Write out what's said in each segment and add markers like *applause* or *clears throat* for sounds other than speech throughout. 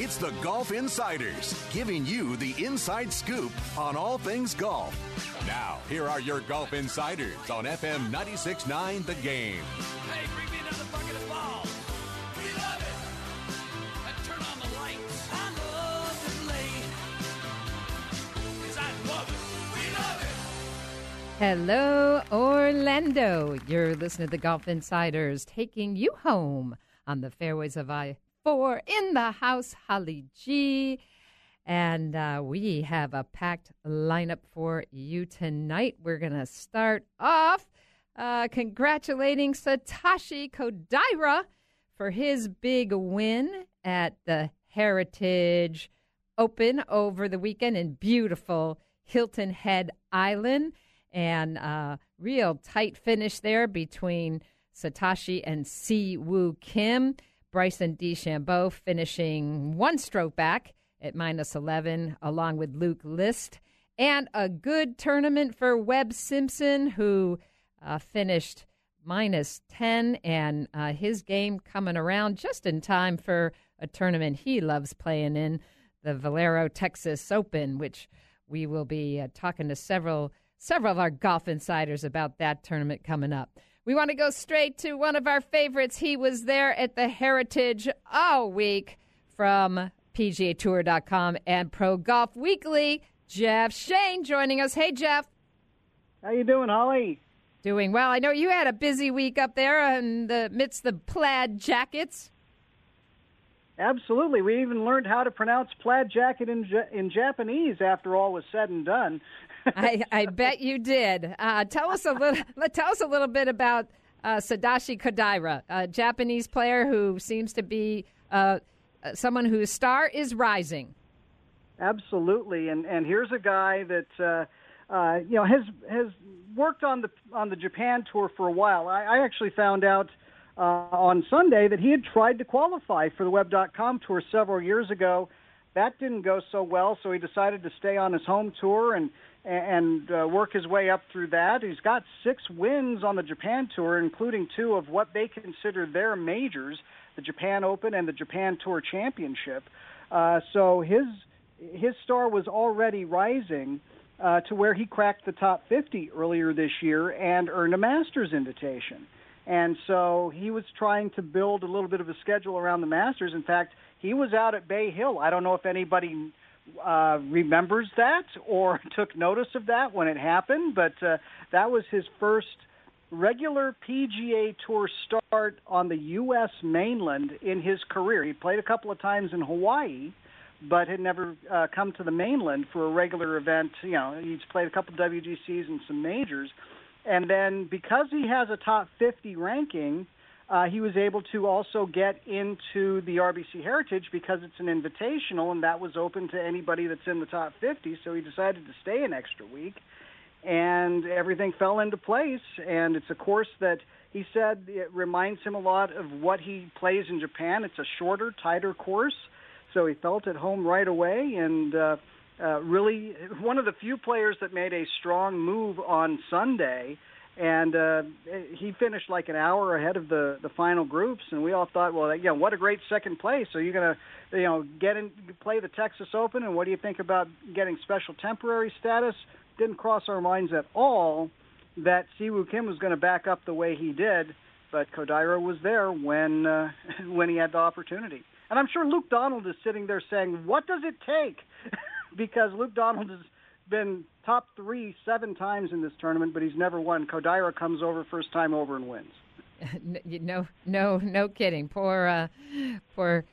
It's the Golf Insiders, giving you the inside scoop on all things golf. Now, here are your Golf Insiders on FM 96.9 The Game. Hey, bring me another bucket of balls. We love it. And turn on the lights. I love to play. 'Cause I love it. We love it. Hello, Orlando. You're listening to the Golf Insiders taking you home on the fairways of I 4 in the house, Holly G. And uh, we have a packed lineup for you tonight. We're going to start off uh, congratulating Satoshi Kodaira for his big win at the Heritage Open over the weekend in beautiful Hilton Head Island. And uh, real tight finish there between Satoshi and Si Woo Kim. Bryson DeChambeau finishing one stroke back at minus 11, along with Luke List. And a good tournament for Webb Simpson, who uh, finished minus 10, and uh, his game coming around just in time for a tournament he loves playing in, the Valero Texas Open, which we will be uh, talking to several several of our golf insiders about that tournament coming up. We want to go straight to one of our favorites. He was there at the Heritage all week from PGAtour.com and Pro Golf Weekly. Jeff Shain joining us. Hey, Jeff. How you doing, Holly? Doing well. I know you had a busy week up there in the midst of plaid jackets. Absolutely. We even learned how to pronounce plaid jacket in in Japanese after all was said and done. I, I bet you did. Uh, tell us a little. Tell us a little bit about uh, Satoshi Kodaira, a Japanese player who seems to be uh, someone whose star is rising. Absolutely. And and here's a guy that uh, uh, you know has has worked on the on the Japan tour for a while. I, I actually found out uh, on Sunday that he had tried to qualify for the Web.com tour several years ago. That didn't go so well, so he decided to stay on his home tour and and uh, work his way up through that. He's got six wins on the Japan tour, including two of what they consider their majors, the Japan Open and the Japan Tour Championship. Uh, so his his star was already rising uh, to where he cracked the top 50 earlier this year and earned a Masters invitation. And so he was trying to build a little bit of a schedule around the Masters. In fact, he was out at Bay Hill. I don't know if anybody uh, remembers that or *laughs* took notice of that when it happened, but uh, that was his first regular PGA Tour start on the U.S. mainland in his career. He played a couple of times in Hawaii, but had never uh, come to the mainland for a regular event. You know, he's played a couple of WGCs and some majors. And then because he has a top 50 ranking, uh, he was able to also get into the RBC Heritage because it's an invitational, and that was open to anybody that's in the top 50. So he decided to stay an extra week, and everything fell into place. And it's a course that he said it reminds him a lot of what he plays in Japan. It's a shorter, tighter course, so he felt at home right away, and. Uh, uh, really one of the few players that made a strong move on Sunday, and uh, he finished like an hour ahead of the the final groups, and we all thought, well, yeah, what a great second place. So you're gonna, you know, get in play the Texas Open, and what do you think about getting special temporary status? Didn't cross our minds at all that Siwoo Kim was going to back up the way he did, but Kodaira was there when uh, *laughs* when he had the opportunity. And I'm sure Luke Donald is sitting there saying, "What does it take?" *laughs* because Luke Donald has been top three seven times in this tournament, but he's never won. Kodaira comes over first time over and wins. *laughs* no, no, no kidding. Poor, uh, poor.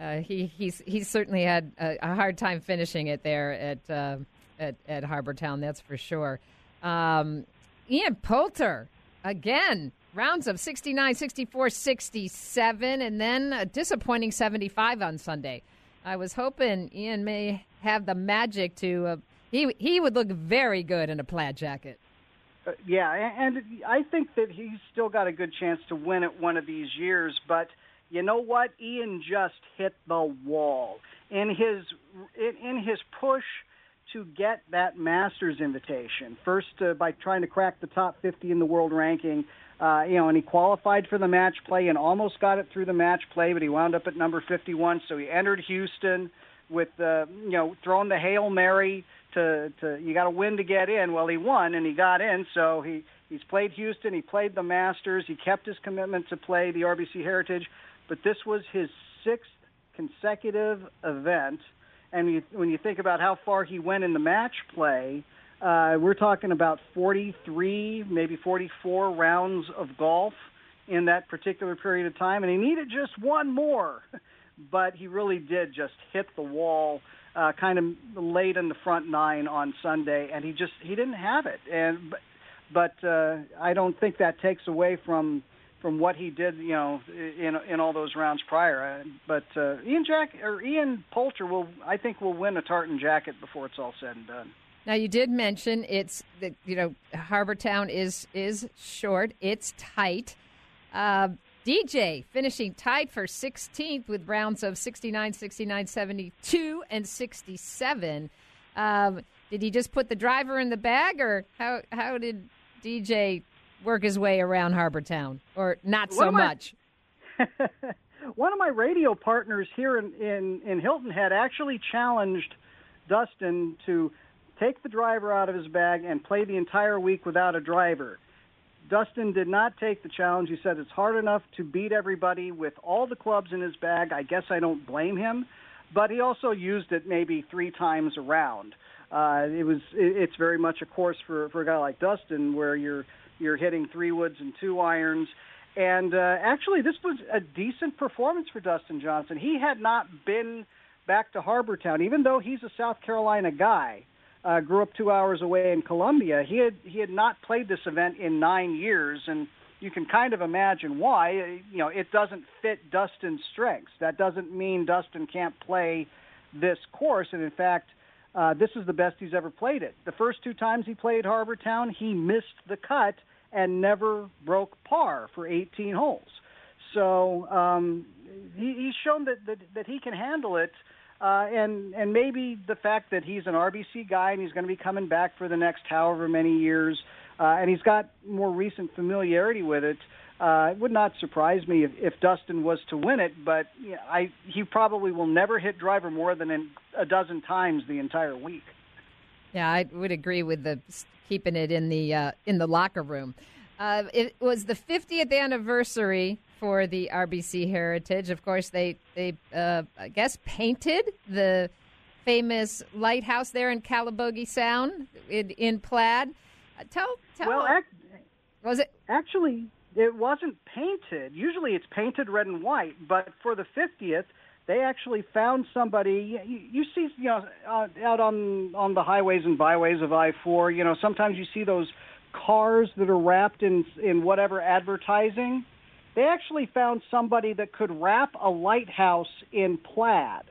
Uh, he he's certainly had a, a, hard time finishing it there at uh, at at Harbour Town. That's for sure. Um, Ian Poulter again. Rounds of 69, 64, 67, and then a disappointing 75 on Sunday. I was hoping Ian may have the magic to. Uh, he he would look very good in a plaid jacket. Uh, yeah, and I think that he's still got a good chance to win it one of these years. But you know what? Ian just hit the wall in his in, in his push to get that Masters invitation. First, uh, by trying to crack the top 50 in the world ranking, uh, you know, and he qualified for the match play and almost got it through the match play, but he wound up at number 51. So he entered Houston with, uh, you know, throwing the hail mary to, to you got to win to get in. Well, he won and he got in. So he he's played Houston, he played the Masters, he kept his commitment to play the RBC Heritage, but this was his sixth consecutive event and you, when you think about how far he went in the match play, uh, we're talking about 43, maybe 44 rounds of golf in that particular period of time, and he needed just one more. *laughs* But he really did just hit the wall uh, kind of late in the front nine on Sunday, and he just he didn't have it. And but, uh, I don't think that takes away from from what he did, you know, in in all those rounds prior. Uh, but uh, Ian Jack or Ian Poulter will, I think, will win a tartan jacket before it's all said and done. Now you did mention it's that you know Harbour Town is is short, it's tight. Uh, DJ finishing tied for 16th with rounds of 69, 69, 72, and 67. Um, did he just put the driver in the bag, or how how did DJ work his way around Harbour Town, or not so much? *laughs* one of my radio partners here in, in, in Hilton Head actually challenged Dustin to take the driver out of his bag and play the entire week without a driver. Dustin did not take the challenge. He said it's hard enough to beat everybody with all the clubs in his bag. I guess I don't blame him, but he also used it maybe three times around. Uh, it was it, it's very much a course for for a guy like Dustin where you're you're hitting three woods and two irons. And uh, actually, this was a decent performance for Dustin Johnson. He had not been back to Harbour Town, even though he's a South Carolina guy. Uh, grew up two hours away in Columbia. He had he had not played this event in nine years, and you can kind of imagine why. You know, it doesn't fit Dustin's strengths. That doesn't mean Dustin can't play this course, and in fact, uh, this is the best he's ever played it. The first two times he played Harbour Town, he missed the cut and never broke par for 18 holes. So um, he, he's shown that, that that he can handle it, and and maybe the fact that he's an RBC guy and he's going to be coming back for the next however many years, uh, and he's got more recent familiarity with it. Uh, it would not surprise me if, if Dustin was to win it, but you I he probably will never hit driver more than in a dozen times the entire week. Yeah, I would agree with the keeping it in the uh, in the locker room. Uh, it was the 50th anniversary for the RBC Heritage. Of course, they they uh, I guess painted the famous lighthouse there in Calibogue Sound in, in plaid. Uh, tell tell. Well, ac- was it actually? It wasn't painted. Usually, it's painted red and white, but for the 50th they actually found somebody. You, you see, you know, uh, out on on the highways and byways of I-4. You know, sometimes you see those cars that are wrapped in in whatever advertising. They actually found somebody that could wrap a lighthouse in plaid.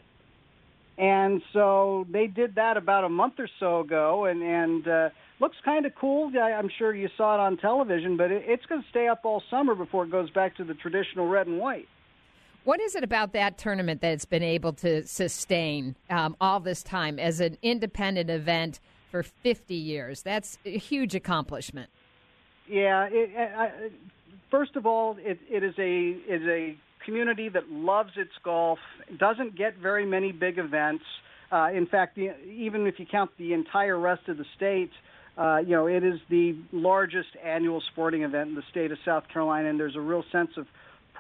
And so they did that about a month or so ago, and and uh, looks kind of cool. I, I'm sure you saw it on television, but it, it's going to stay up all summer before it goes back to the traditional red and white. What is it about that tournament that's been able to sustain um, all this time as an independent event for 50 years? That's a huge accomplishment. Yeah. It, I, first of all, it, it is a is a community that loves its golf. Doesn't get very many big events. Uh, in fact, the, even if you count the entire rest of the state, uh, you know, it is the largest annual sporting event in the state of South Carolina, and there's a real sense of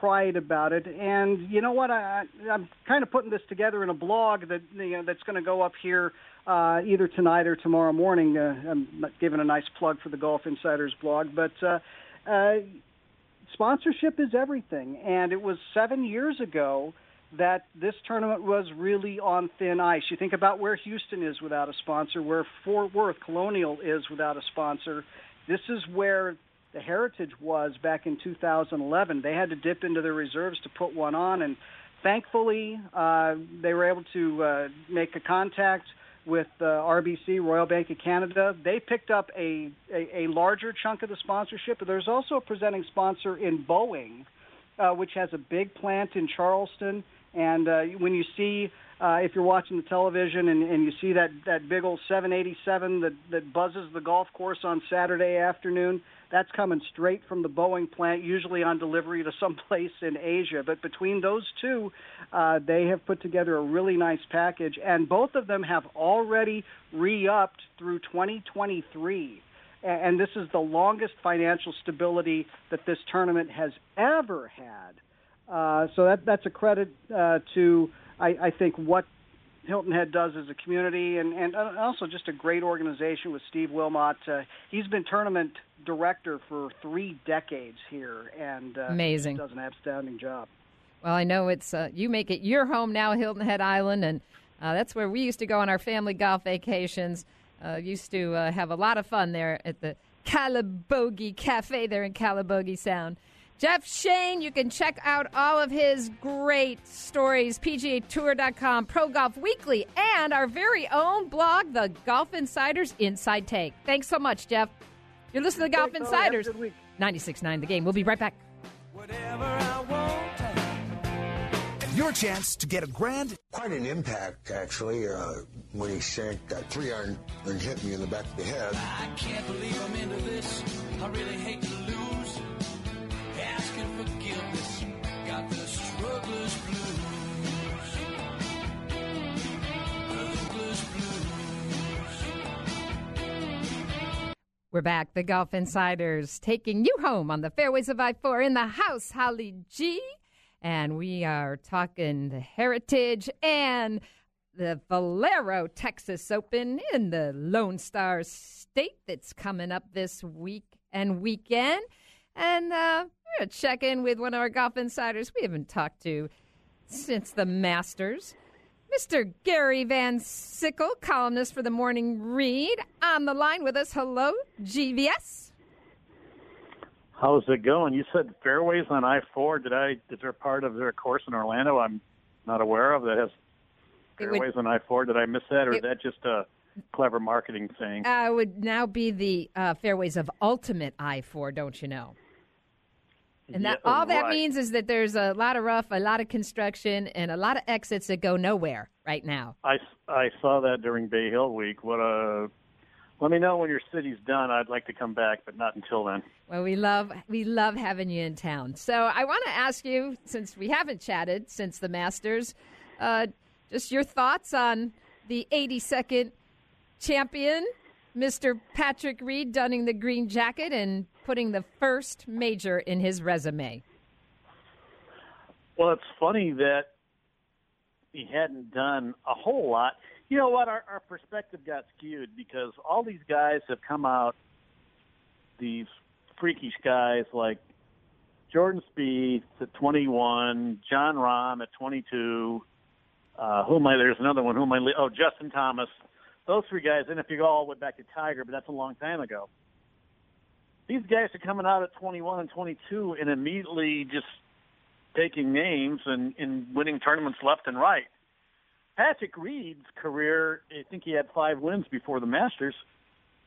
pride about it. And you know what? I, I'm kind of putting this together in a blog that you know that's going to go up here uh, either tonight or tomorrow morning. Uh, I'm giving a nice plug for the Golf Insiders blog, but uh, uh, sponsorship is everything. And it was seven years ago that this tournament was really on thin ice. You think about where Houston is without a sponsor, where Fort Worth Colonial is without a sponsor. This is where the Heritage was back in 2011. They had to dip into their reserves to put one on, and thankfully, uh, they were able to uh, make a contact with uh, RBC, Royal Bank of Canada. They picked up a, a, a larger chunk of the sponsorship, but there's also a presenting sponsor in Boeing, uh, which has a big plant in Charleston. And uh, when you see, uh, if you're watching the television and, and you see that, that big old 787 that, that buzzes the golf course on Saturday afternoon, that's coming straight from the Boeing plant, usually on delivery to some *laughs* place in Asia. But between those two, uh, they have put together a really nice package, and both of them have already re-upped through 2023. And this is the longest financial stability that this tournament has ever had. Uh, so that, that's a credit uh, to, I, I think, what Hilton Head does as a community, and, and also just a great organization with Steve Wilmot. Uh, he's been tournament director for three decades here, and uh, amazing does an outstanding job. Well, I know it's uh, you make it your home now, Hilton Head Island, and uh, that's where we used to go on our family golf vacations. Uh, used to uh, have a lot of fun there at the Calibogue Cafe there in Calibogue Sound. Jeff Shain, you can check out all of his great stories, PGAtour.com, Pro Golf Weekly, and our very own blog, The Golf Insiders Inside Take. Thanks so much, Jeff. You're listening to the Golf Thanks, Insiders. 96.9 The Game. We'll be right back. Your chance to get a grand. Quite an impact, actually, uh, when he sank that three iron and hit me in the back of the head. I can't believe I'm into this. I really hate to lose. We're back. The Golf Insiders taking you home on the fairways of I 4 in the house, Holly G. And we are talking the Heritage and the Valero Texas Open in the Lone Star State that's coming up this week and weekend. And uh, we're going to check in with one of our golf insiders we haven't talked to since the Masters. Mr. Gary Van Sickle, columnist for the Morning Read, on the line with us. Hello, GVS. How's it going? You said fairways on I four. Did I? Is there part of their course in Orlando I'm not aware of that has It would- fairways on I four? Did I miss that, or It- is that just a clever marketing thing? Uh, would now be the uh, fairways of Ultimate I 4, don't you know? And that Yeah, all that right. means is that there's a lot of rough, a lot of construction, and a lot of exits that go nowhere right now. I, I saw that during Bay Hill Week. What a let me know when your city's done. I'd like to come back, but not until then. Well, we love we love having you in town. So I want to ask you, since we haven't chatted since the Masters, uh, just your thoughts on the 82nd champion, Mr. Patrick Reed, donning the green jacket and putting the first major in his resume. Well, it's funny that he hadn't done a whole lot. You know what? Our, our perspective got skewed because all these guys have come out, these freakish guys like Jordan Spieth at 21, Jon Rahm at 22. Uh, who am I? There's another one. Who am I? Oh, Justin Thomas. Those three guys. And if you go all the way back to Tiger, but that's a long time ago. These guys are coming out at 21 and 22 and immediately just taking names and, and winning tournaments left and right. Patrick Reed's career, I think he had five wins before the Masters.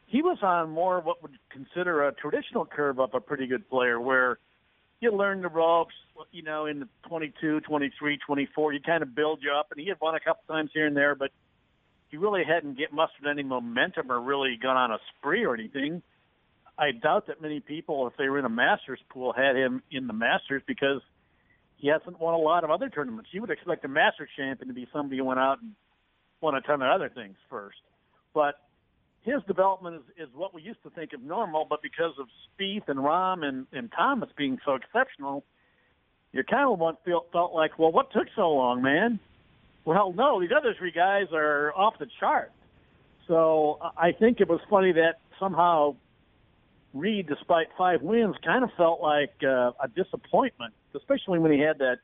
He was on more what would consider a traditional curve up a pretty good player where you learn the ropes, you know, in the 22, 23, 24, you kind of build you up. And he had won a couple times here and there, but he really hadn't get mustered any momentum or really gone on a spree or anything. I doubt that many people, if they were in a Masters pool, had him in the Masters because he hasn't won a lot of other tournaments. You would expect a Masters champion to be somebody who went out and won a ton of other things first. But his development is, is what we used to think of normal, but because of Spieth and Rahm and, and Thomas being so exceptional, you kind of want, felt, felt like, well, what took so long, man? Well, no, these other three guys are off the chart. So I think it was funny that somehow Reed, despite five wins, kind of felt like uh, a disappointment, especially when he had that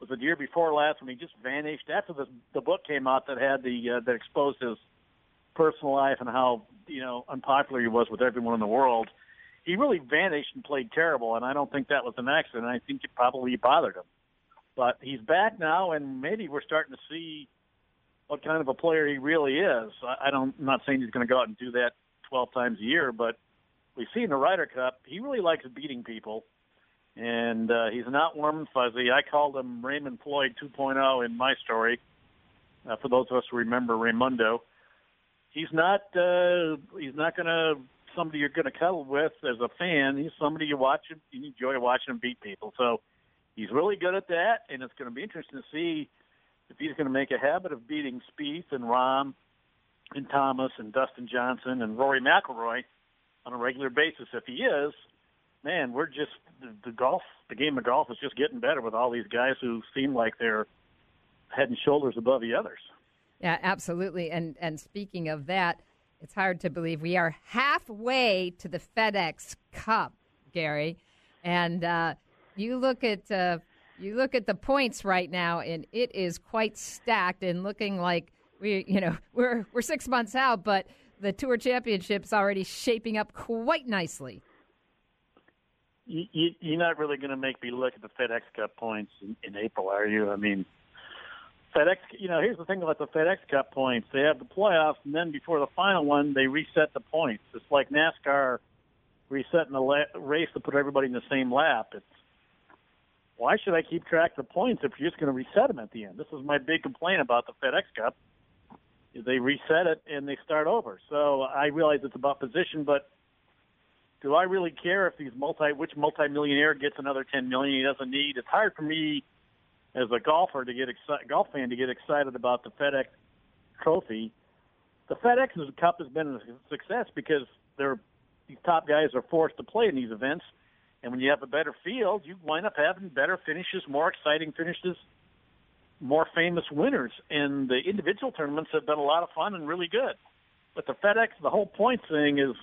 was it the year before last when he just vanished after the the book came out that had the uh, that exposed his personal life and how you know unpopular he was with everyone in the world. He really vanished and played terrible, and I don't think that was an accident. I think it probably bothered him. But he's back now, and maybe we're starting to see what kind of a player he really is. I, I don't, I'm not saying he's going to go out and do that 12 times a year, but we see in the Ryder Cup, he really likes beating people, and uh, he's not warm and fuzzy. I called him Raymond Floyd 2.0 in my story. Uh, for those of us who remember Raymundo, he's not uh, he's not going to somebody you're going to cuddle with as a fan. He's somebody you watch him, you enjoy watching him beat people. So he's really good at that, and it's going to be interesting to see if he's going to make a habit of beating Spieth and Rahm and Thomas and Dustin Johnson and Rory McIlroy on a regular basis. If he is, man, we're just the, the golf, the game of golf is just getting better with all these guys who seem like they're head and shoulders above the others. Yeah, absolutely. And and speaking of that, it's hard to believe we are halfway to the FedEx Cup, Gary, and uh, you look at uh, you look at the points right now, and it is quite stacked and looking like we, you know, *laughs* we're we're six months out, but the Tour Championship's already shaping up quite nicely. You, you, you're not really going to make me look at the FedEx Cup points in, in April, are you? I mean, FedEx. You know, here's the thing about the FedEx Cup points: they have the playoffs, and then before the final one, they reset the points. It's like NASCAR resetting the la- race to put everybody in the same lap. It's why should I keep track of the points if you're just going to reset them at the end? This is my big complaint about the FedEx Cup. They reset it and they start over. So I realize it's about position, but do I really care if these multi which multimillionaire gets another ten million he doesn't need? It's hard for me as a golfer to get excited, golf fan to get excited about the FedEx Trophy. The FedEx Cup has been a success because they're these top guys are forced to play in these events and when you have a better field, you wind up having better finishes, more exciting finishes, more famous winners. And the individual tournaments have been a lot of fun and really good. But the FedEx, the whole point thing is,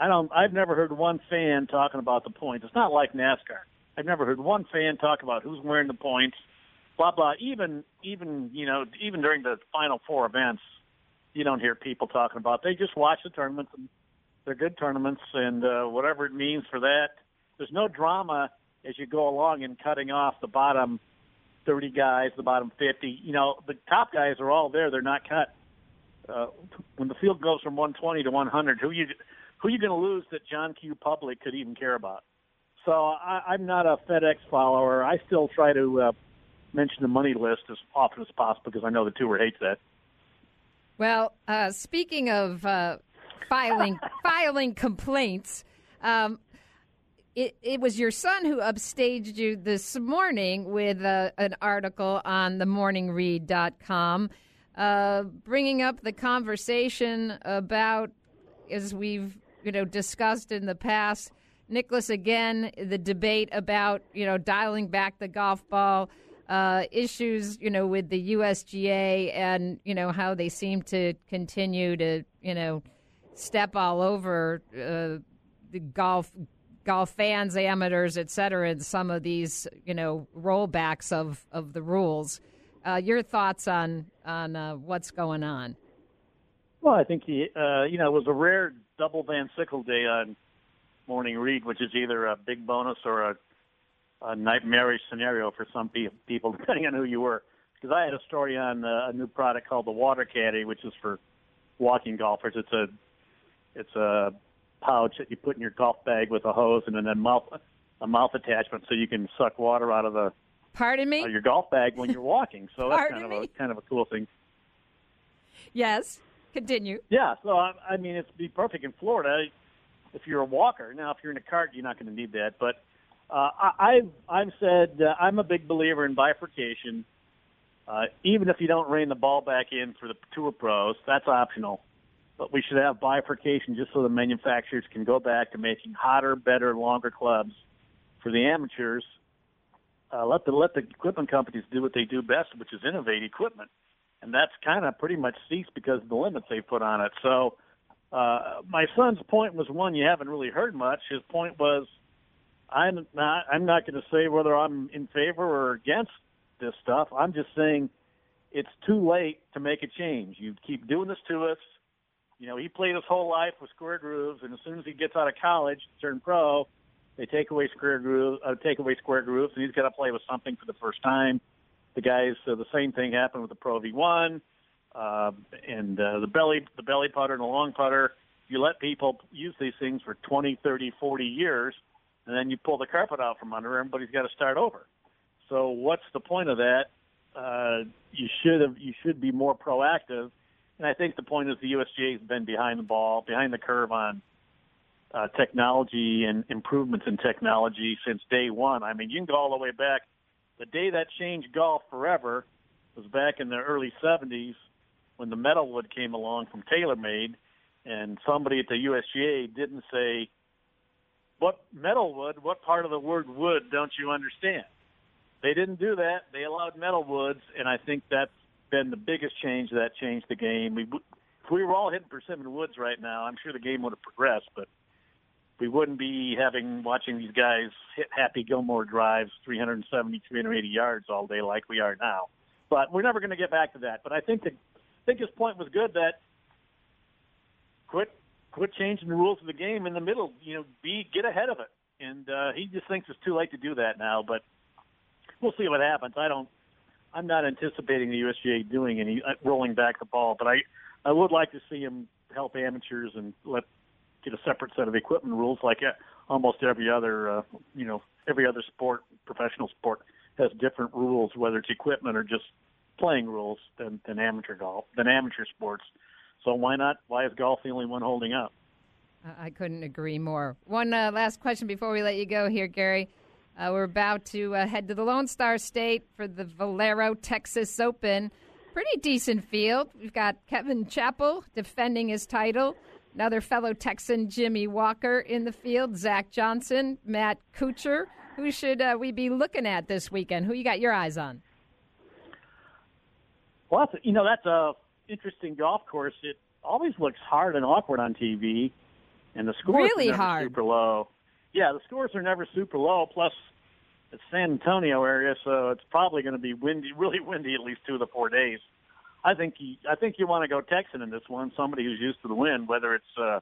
I don't, I've never heard one fan talking about the points. It's not like NASCAR. I've never heard one fan talk about who's wearing the points, blah blah. Even, even you know, even during the final four events, you don't hear people talking about. They just watch the tournaments and they're good tournaments, and uh, whatever it means for that there's no drama as you go along in cutting off the bottom 30 guys, the bottom 50. You know, the top guys are all there; they're not cut. Uh, when the field goes from 120 to 100, who you who you going to lose that John Q. Public could even care about? So I, I'm not a FedEx follower. I still try to uh, mention the money list as often as possible because I know the tour hates that. Well, uh, speaking of uh, filing *laughs* filing complaints, um, it, it was your son who upstaged you this morning with uh, an article on themorningread.com, uh, bringing up the conversation about, as we've you know discussed in the past, Nicholas again, the debate about you know dialing back the golf ball. Uh, issues, you know, with the USGA and you know how they seem to continue to, you know, step all over uh, the golf golf fans, amateurs, et cetera, in some of these, you know, rollbacks of, of the rules. Uh, your thoughts on on uh, what's going on? Well, I think he, uh, you know, it was a rare double Van Sickle day on Morning Read, which is either a big bonus or a, a nightmarish scenario for some pe- people, *laughs* depending on who you were. Because I had a story on uh, a new product called the Water Caddy, which is for walking golfers. It's a it's a pouch that you put in your golf bag with a hose and then a mouth a mouth attachment so you can suck water out of the Pardon me? Uh, your golf bag when you're walking. So that's kind of me? a kind of a cool thing. Yes. Continue. Yeah. So I, I mean, it's be perfect in Florida if you're a walker. Now, if you're in a cart, you're not going to need that. But uh, I, I've I've said uh, I'm a big believer in bifurcation. Uh, even if you don't rein the ball back in for the tour pros, that's optional but we should have bifurcation just so the manufacturers can go back to making hotter, better, longer clubs for the amateurs. Uh, let the let the equipment companies do what they do best, which is innovate equipment, and that's kind of pretty much ceased because of the limits they put on it. So, uh, my son's point was one you haven't really heard much. His point was, I'm not I'm not going to say whether I'm in favor or against this stuff. I'm just saying it's too late to make a change. You keep doing this to us you know, he played his whole life with square grooves, and as soon as he gets out of college, turn pro, They take away square groove, uh, take away square grooves, and he's got to play with something for the first time. The guys, uh, the same thing happened with the Pro V1 uh, and uh, the belly, the belly putter and the long putter. You let people use these things for 20, 30, 40 years, and then you pull the carpet out from under. Everybody's got to start over. So what's the point of that? Uh, you should have, you should be more proactive. And I think the point is the USGA has been behind the ball, behind the curve on uh, technology and improvements in technology since day one. I mean, you can go all the way back. The day that changed golf forever was back in the early 70s when the metalwood came along from TaylorMade, and somebody at the USGA didn't say, "What metalwood? What part of the word wood don't you understand?" They didn't do that. They allowed metalwoods, and I think that's been the biggest change that changed the game. We, if we were all hitting persimmon woods right now, I'm sure the game would have progressed, but we wouldn't be having watching these guys hit Happy Gilmore drives 370, 380 yards all day like we are now. But we're never going to get back to that. But I think the I think his point was good that quit quit changing the rules of the game in the middle. You know, be get ahead of it. And uh, he just thinks it's too late to do that now. But we'll see what happens. I don't. I'm not anticipating the USGA doing any uh, rolling back the ball, but I I would like to see them help amateurs and let get a separate set of equipment rules like uh, almost every other uh, you know every other sport professional sport has different rules whether it's equipment or just playing rules than, than amateur golf than amateur sports so why not why is golf the only one holding up I couldn't agree more. One uh, last question before we let you go here, Gary. Uh, we're about to uh, head to the Lone Star State for the Valero Texas Open. Pretty decent field. We've got Kevin Chappell defending his title. Another fellow Texan, Jimmy Walker, in the field. Zach Johnson, Matt Kuchar. Who should uh, we be looking at this weekend? Who you got your eyes on? Well, you know that's a interesting golf course. It always looks hard and awkward on TV, and the scores Really are hard. super low. Yeah, the scores are never super low. Plus, it's San Antonio area, so it's probably going to be windy, *laughs* really windy, at least two of the four days. I think you, I think you want to go Texan in this one. Somebody who's used to the wind, whether it's uh,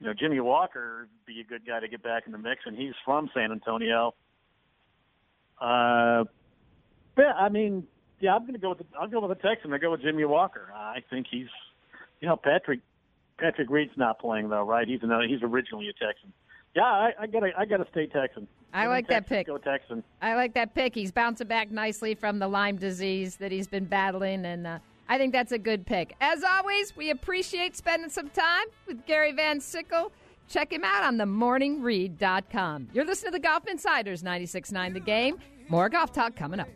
you know Jimmy Walker, be a good guy to get back in the mix, and he's from San Antonio. Uh, yeah, I mean, yeah, I'm going to go with the, I'll go with the Texan. I go with Jimmy Walker. I think he's, you know, Patrick Patrick Reed's not playing though, right? He's another, he's originally a Texan. Yeah, I, I got to I got to stay Texan. I Give me like that pick. Go Texan. I like that pick. He's bouncing back nicely from the Lyme disease that he's been battling, and uh, I think that's a good pick. As always, we appreciate spending some time with Gary Van Sickle. Check him out on themorningread.com. You're listening to the Golf Insiders 96.9 The Game. More golf talk coming up.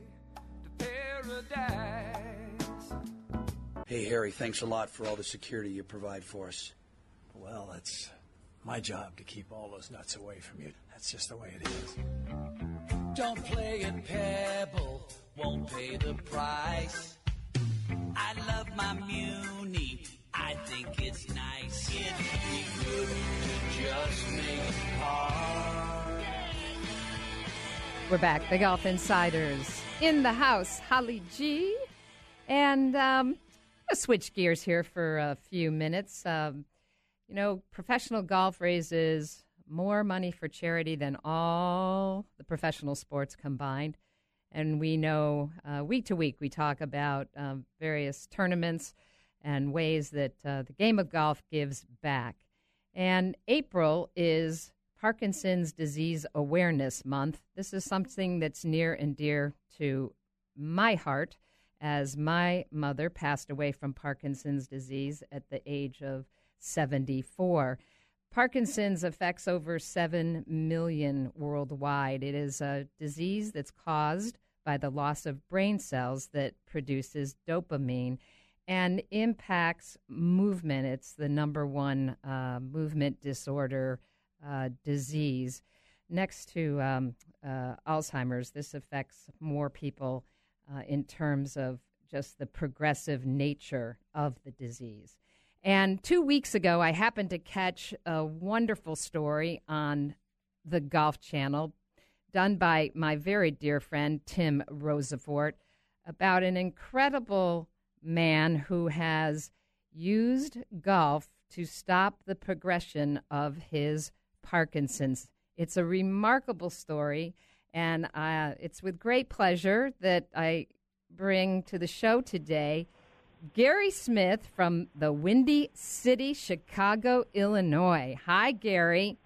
Hey, Harry, thanks a lot for all the security you provide for us. Well, it's my job to keep all those nuts away from you. That's just the way it is. Don't play at Pebble, won't pay the price. I love my Muni, I think it's nice. It'd be good to just make par. We're back. The Golf Insiders in the house. Holly G. And um, switch gears here for a few minutes. Um, you know, professional golf raises more money for charity than all the professional sports combined. And we know uh, week to week we talk about um, various tournaments and ways that uh, the game of golf gives back. And April is Parkinson's Disease Awareness Month. This is something that's near and dear to my heart as my mother passed away from Parkinson's disease at the age of 74. Parkinson's affects over 7 million worldwide. It is a disease that's caused by the loss of brain cells that produces dopamine and impacts movement. It's the number one uh, movement disorder uh, disease. Next to um, uh, Alzheimer's, this affects more people uh, in terms of just the progressive nature of the disease. And two weeks ago, I happened to catch a wonderful story on the Golf Channel done by my very dear friend Tim Rosaforte about an incredible man who has used golf to stop the progression of his Parkinson's. It's a remarkable story, and uh, it's with great pleasure that I bring to the show today Gary Smith from the Windy City, Chicago, Illinois. Hi, Gary.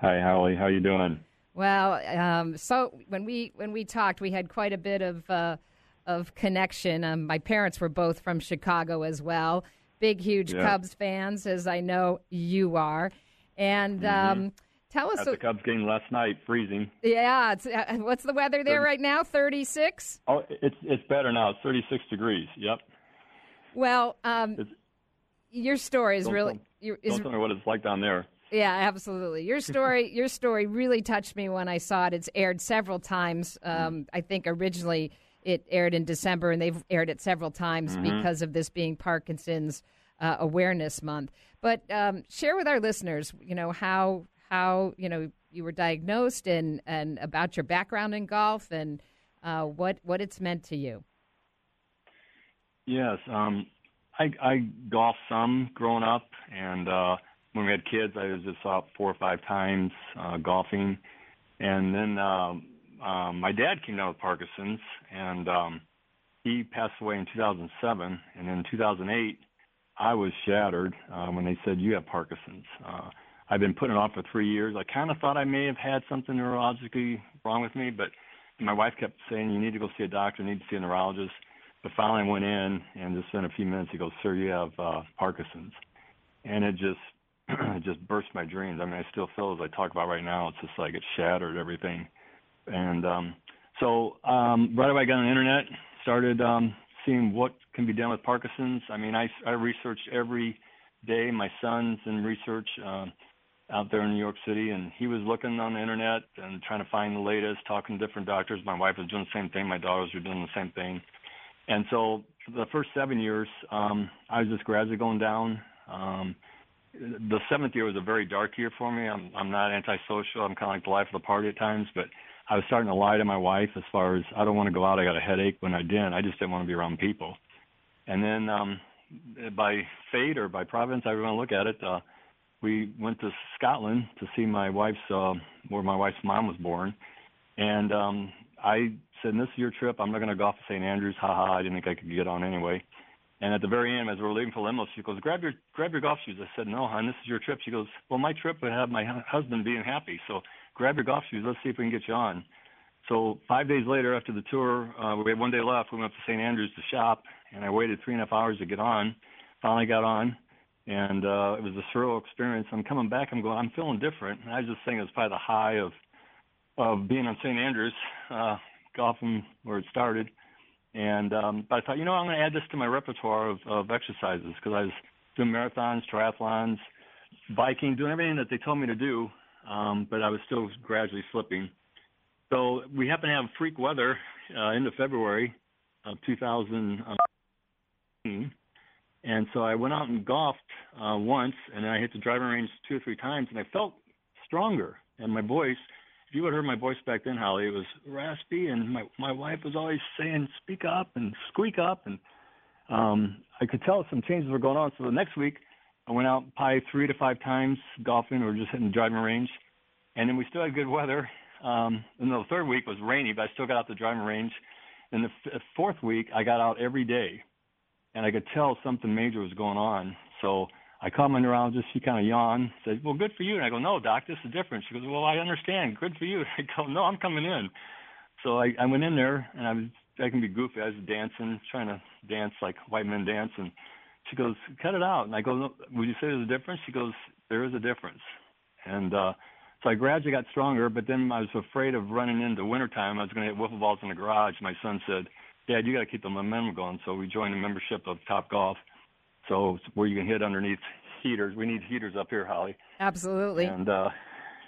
Hi, Holly. How you doing? Well, um, so when we when we talked, we had quite a bit of uh, of connection. Um, my parents were both from Chicago as well, big, huge Yeah. Cubs fans, as I know you are. And um, tell us, At the Cubs game last night, freezing. yeah, it's, uh, what's the weather there Thirty- right now? Thirty six. Oh, it's it's better now. It's 36 degrees. Yep. Well, um, your story is really tell- is Don't tell me what it's like down there. Yeah, absolutely. Your story, *laughs* your story really touched me when I saw it. It's aired several times. Um, I think originally it aired in December, and they've aired it several times Mhm. because of this being Parkinson's uh, Awareness Month. But um, share with our listeners, you know how how you know you were diagnosed and and about your background in golf and uh, what what it's meant to you. Yes. Um, I I golfed some growing up, and uh, when we had kids, I was just out four or five times uh, golfing, and then um, um, my dad came down with Parkinson's, and um, he passed away in 2007, and in 2008, I was shattered uh, when they said you have Parkinson's. Uh, I've been putting it off for three years. I kind of thought I may have had something neurologically wrong with me, but my wife kept saying you need to go see a doctor, you need to see a neurologist. Finally, I went in, and just in a few minutes, he goes, "Sir, you have uh, Parkinson's," and it just *clears throat* it just burst my dreams. I mean, I still feel as I talk about right now, it's just like it shattered everything. And um, so um, right away, I got on the internet, started um, seeing what can be done with Parkinson's. I mean, I I researched every day. My son's in research. Um, out there in New York City, and he was looking on the internet and trying to find the latest, talking to different doctors. My wife was doing the same thing. My daughters were doing the same thing. And so the first seven years, um, I was just gradually going down. Um, the seventh year was a very dark year for me. I'm, I'm not antisocial. I'm kind of like the life of the party at times, but I was starting to lie to my wife as far as I don't want to go out. I got a headache when I didn't. I just didn't want to be around people. And then um, by fate or by providence, I want to look at it, uh, we went to Scotland to see my wife's, uh, where my wife's mom was born. And um, I said, "This is your trip. I'm not going to go off to St. Andrews. Ha ha! I didn't think I could get on anyway." And at the very end, as we were leaving for limo, she goes, "Grab your grab your golf shoes." I said, "No, hon, this is your trip." She goes, "Well, my trip would have my husband being happy, so grab your golf shoes. Let's see if we can get you on." So five days later, after the tour, uh, we had one day left. We went up to St. Andrews to shop, and I waited three and a half hours to get on. Finally got on, and uh, it was a surreal experience. I'm coming back. I'm going. I'm feeling different. And I was just saying it was probably the high of of being on St. Andrews, uh, golfing where it started. And um, but I thought, you know, I'm going to add this to my repertoire of, of exercises because I was doing marathons, triathlons, biking, doing everything that they told me to do, um, but I was still gradually slipping. So we happened to have freak weather uh, into February of 2018, and so I went out and golfed uh, once, and then I hit the driving range two or three times, and I felt stronger. And my voice, if you would have heard my voice back then, Holly, it was raspy, and my my wife was always saying, "Speak up and squeak up," and um, I could tell some changes were going on. So the next week, I went out probably three to five times golfing or just hitting the driving range, and then we still had good weather. Um, and the third week was rainy, but I still got out the driving range. And the f- fourth week, I got out every day, and I could tell something major was going on. So I called my neurologist. She kind of yawned, said, "Well, good for you." And I go, "No, doc, this is different." She goes, "Well, I understand. Good for you." *laughs* I go, "No, I'm coming in." So I, I went in there, and I was I can be goofy. I was dancing, trying to dance like white men dance, and she goes, "Cut it out." And I go, no, "Would you say there's a difference?" She goes, "There is a difference." And uh, so I gradually got stronger, but then I was afraid of running into wintertime. I was going to hit wiffle balls in the garage. My son said, "Dad, you got to keep the momentum going." So we joined a membership of Top Golf, so where you can hit underneath heaters. We need heaters up here, Holly. Absolutely. And uh,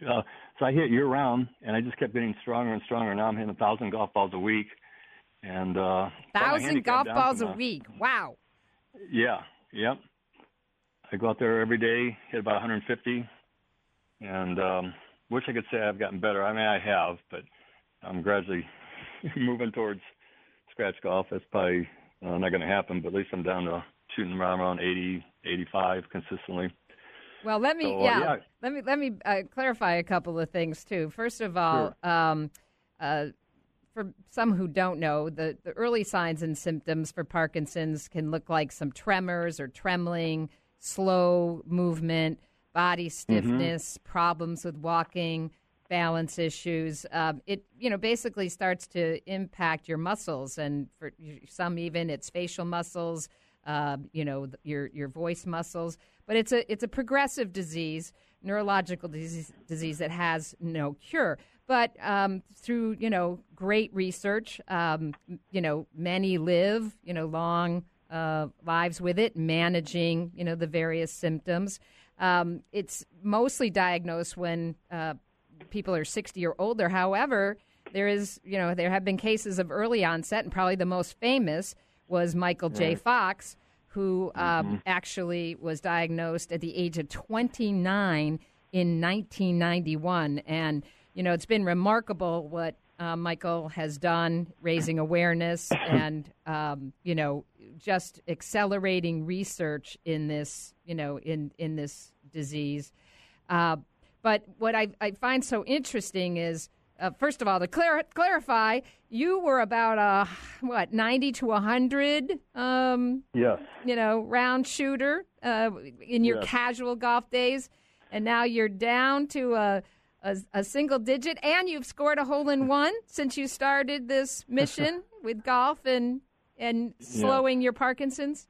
uh, so I hit year round, and I just kept getting stronger and stronger. Now I'm hitting a thousand golf balls a week, and uh, Thousand golf balls a week. Wow. Yeah, yep. I go out there every day, hit about 150, and um, wish I could say I've gotten better. I mean, I have, but I'm gradually *laughs* moving towards scratch golf. That's probably uh, not going to happen, but at least I'm down to shooting around around 80, 85 consistently. Well, let me So, uh, yeah, yeah. let me let me uh, clarify a couple of things too. First of all, um, uh, for some who don't know, the, the early signs and symptoms for Parkinson's can look like some tremors or trembling, slow movement, body stiffness, problems with walking, balance issues. Um, it you know basically starts to impact your muscles, and for some even it's facial muscles. Uh, you know your your voice muscles, but it's a it's a progressive disease, neurological disease, disease that has no cure. But um, through you know great research, um, you know many live you know long uh, lives with it, managing you know the various symptoms. Um, it's mostly diagnosed when uh, people are 60 or older. However, there is you know there have been cases of early onset, and probably the most famous was Michael J. Right. Fox, who um, actually was diagnosed at the age of 29 in 1991. And, you know, it's been remarkable what uh, Michael has done, raising awareness *coughs* and, um, you know, just accelerating research in this, you know, in, in this disease. Uh, but what I, I find so interesting is, uh, first of all, to clar- clarify, you were about uh, what ninety to hundred, um, Yes. you know, round shooter uh, in your Yes. casual golf days, and now you're down to a, a a single digit, and you've scored a hole in one *laughs* since you started this mission with golf and and Yeah. slowing your Parkinson's.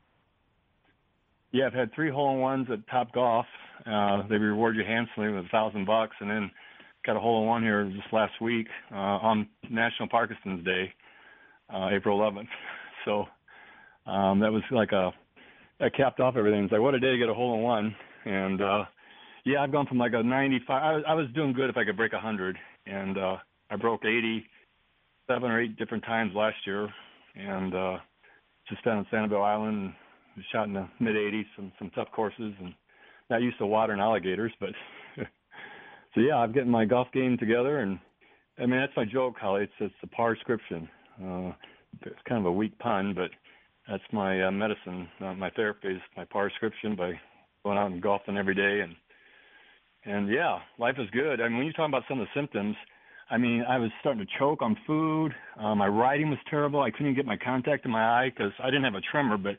Yeah, I've had three hole in ones at Top Golf. Uh, they reward you handsomely with a thousand bucks, and then got a hole in one here just last week uh, on National Parkinson's Day, uh, April 11th. *laughs* So um, that was like a that capped off everything. It's like what a day to get a hole in one, and uh, yeah, I've gone from like a 95. I was, I was doing good if I could break 100, and uh, I broke 80 seven or eight different times last year, and uh, just down on Sanibel Island, shot in the mid 80s, some some tough courses, and not used to water and alligators, but *laughs* so yeah, I'm getting my golf game together, and I mean that's my joke, Holly. It's it's the par scription. Uh, it's kind of a weak pun, but that's my uh, medicine, uh, my therapy is my par scription by going out and golfing every day, and and yeah, life is good. I mean, when you talk about some of the symptoms, I mean, I was starting to choke on food. Uh, my writing was terrible. I couldn't even get my contact in my eye because I didn't have a tremor, but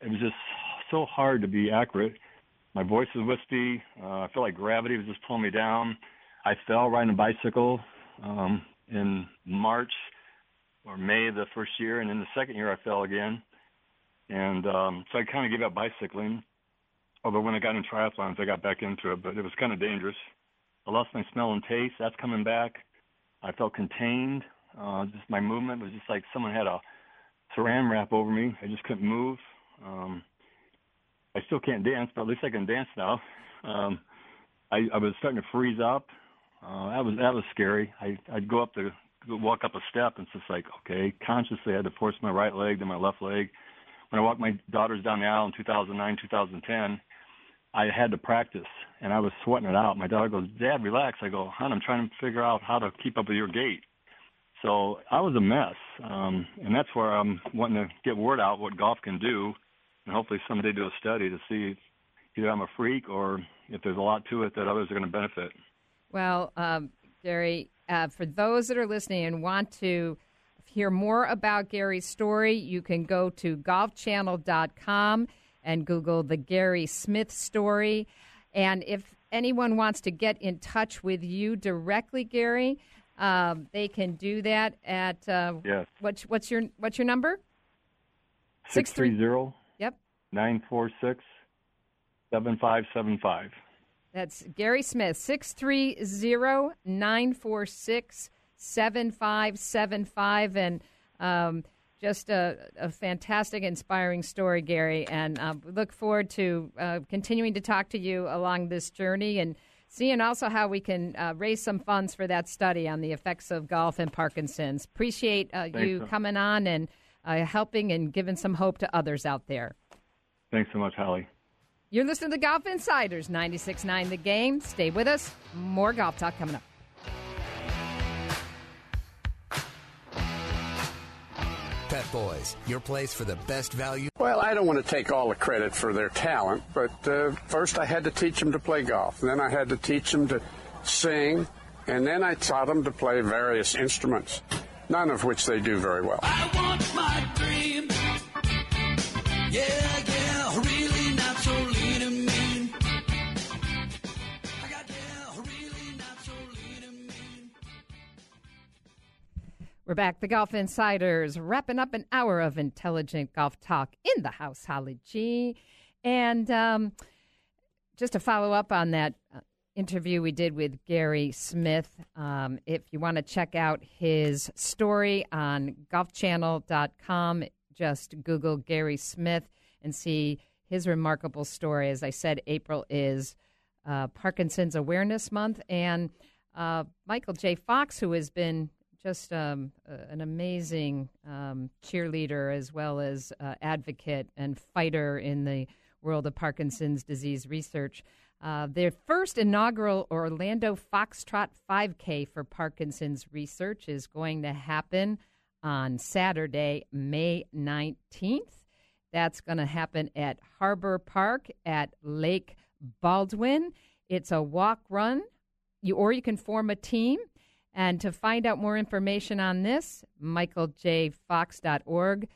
it was just so hard to be accurate. My voice was wispy. Uh, I felt like gravity was just pulling me down. I fell riding a bicycle um, in March or May the first year, and in the second year I fell again. And um, so I kind of gave up bicycling. Although when I got in triathlons, I got back into it, but it was kind of dangerous. I lost my smell and taste. That's coming back. I felt contained. Uh, just my movement was just like someone had a saran wrap over me. I just couldn't move. Um, I still can't dance, but at least I can dance now. Um, I, I was starting to freeze up. Uh, that was that was scary. I, I'd go up to walk up a step, and it's just like okay. Consciously, I had to force my right leg to my left leg. When I walked my daughters down the aisle in 2009, 2010, I had to practice, and I was sweating it out. My daughter goes, "Dad, relax." I go, "Hon, I'm trying to figure out how to keep up with your gait." So I was a mess, um, and that's where I'm wanting to get word out what golf can do, and hopefully someday do a study to see either I'm a freak or if there's a lot to it that others are going to benefit. Well, um, Gary, uh, for those that are listening and want to hear more about Gary's story, you can go to golfchannel.com and Google the Gary Smith story. And if anyone wants to get in touch with you directly, Gary, um, they can do that at uh, Yes. what's what's your what's your number? Six three zero nine four six seven five seven five. that's Gary Smith six three zero nine four six seven five seven five and um, just a, a fantastic, inspiring story, Gary. And uh, we look forward to uh, continuing to talk to you along this journey and seeing also how we can uh, raise some funds for that study on the effects of golf and Parkinson's. Appreciate uh, you Thanks. coming on and uh, helping and giving some hope to others out there. Thanks so much, Holly. You're listening to Golf Insiders, 96.9 The Game. Stay with us. More golf talk coming up. Pep Boys, your place for the best value. Well, I don't want to take all the credit for their talent, but uh, first I had to teach them to play golf. Then I had to teach them to sing, and then I taught them to play various instruments, none of which they do very well. We're back, the Golf Insiders, wrapping up an hour of intelligent golf talk in the house, Holly G. And um, just to follow up on that uh, interview we did with Gary Smith, um, if you want to check out his story on golfchannel.com, just Google Gary Smith and see his remarkable story. As I said, April is uh, Parkinson's Awareness Month, and uh, Michael J. Fox, who has been just um, an amazing um, cheerleader as well as uh, advocate and fighter in the world of Parkinson's disease research. Uh, their first inaugural Orlando Foxtrot 5K for Parkinson's research is going to happen on Saturday, May 19th. That's going to happen at Harbor Park at Lake Baldwin. It's a walk run, you, or you can form a team. And to find out more information on this, michaeljfox.org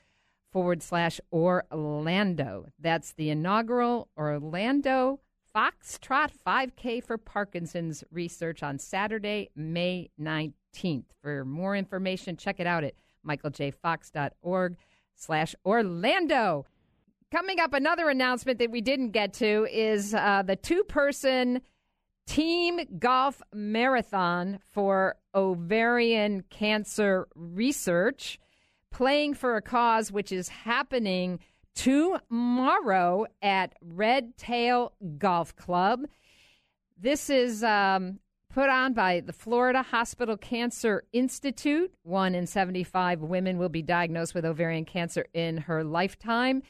forward slash Orlando. That's the inaugural Orlando Foxtrot 5K for Parkinson's research on Saturday, May 19th. For more information, check it out at michaeljfox.org slash Orlando. Coming up, another announcement that we didn't get to is uh, the two person team golf marathon for ovarian cancer research, playing for a cause which is happening tomorrow at Red Tail Golf Club. This is um, put on by the Florida Hospital Cancer Institute. One in 75 women will be diagnosed with ovarian cancer in her lifetime.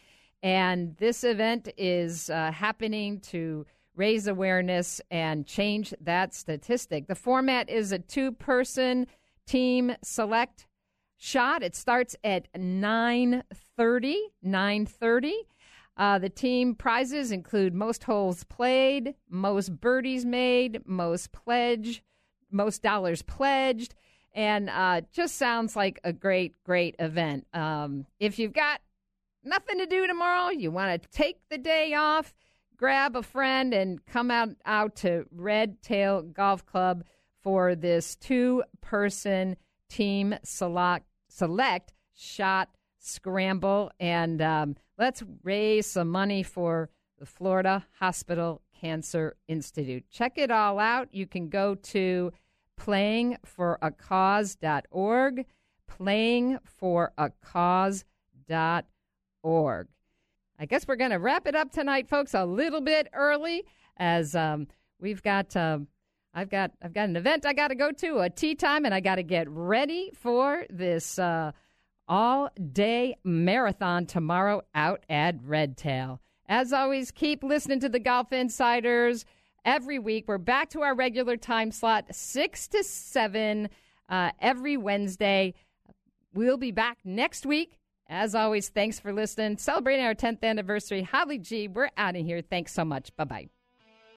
And this event is uh, happening to raise awareness and change that statistic. The format is a two person team select shot. It starts at 9:30, 9:30. Uh, the team prizes include most holes played, most birdies made, most pledge, most dollars pledged, and uh, just sounds like a great, great event. Um, if you've got nothing to do tomorrow, you want to take the day off, grab a friend, and come out out to Red Tail Golf Club for this two-person team select select shot scramble and um, let's raise some money for the Florida Hospital Cancer Institute. Check it all out. You can go to playingforacause.org, playingforacause.org. I guess we're going to wrap it up tonight, folks, a little bit early as um, we've got. Um, I've got I've got an event I got to go to, a tea time, and I got to get ready for this uh, all day marathon tomorrow out at Red Tail. As always, keep listening to the Golf Insiders every week. We're back to our regular time slot, six to seven uh, every Wednesday. We'll be back next week. As always, thanks for listening. Celebrating our 10th anniversary. Holly G, we're out of here. Thanks so much. Bye bye.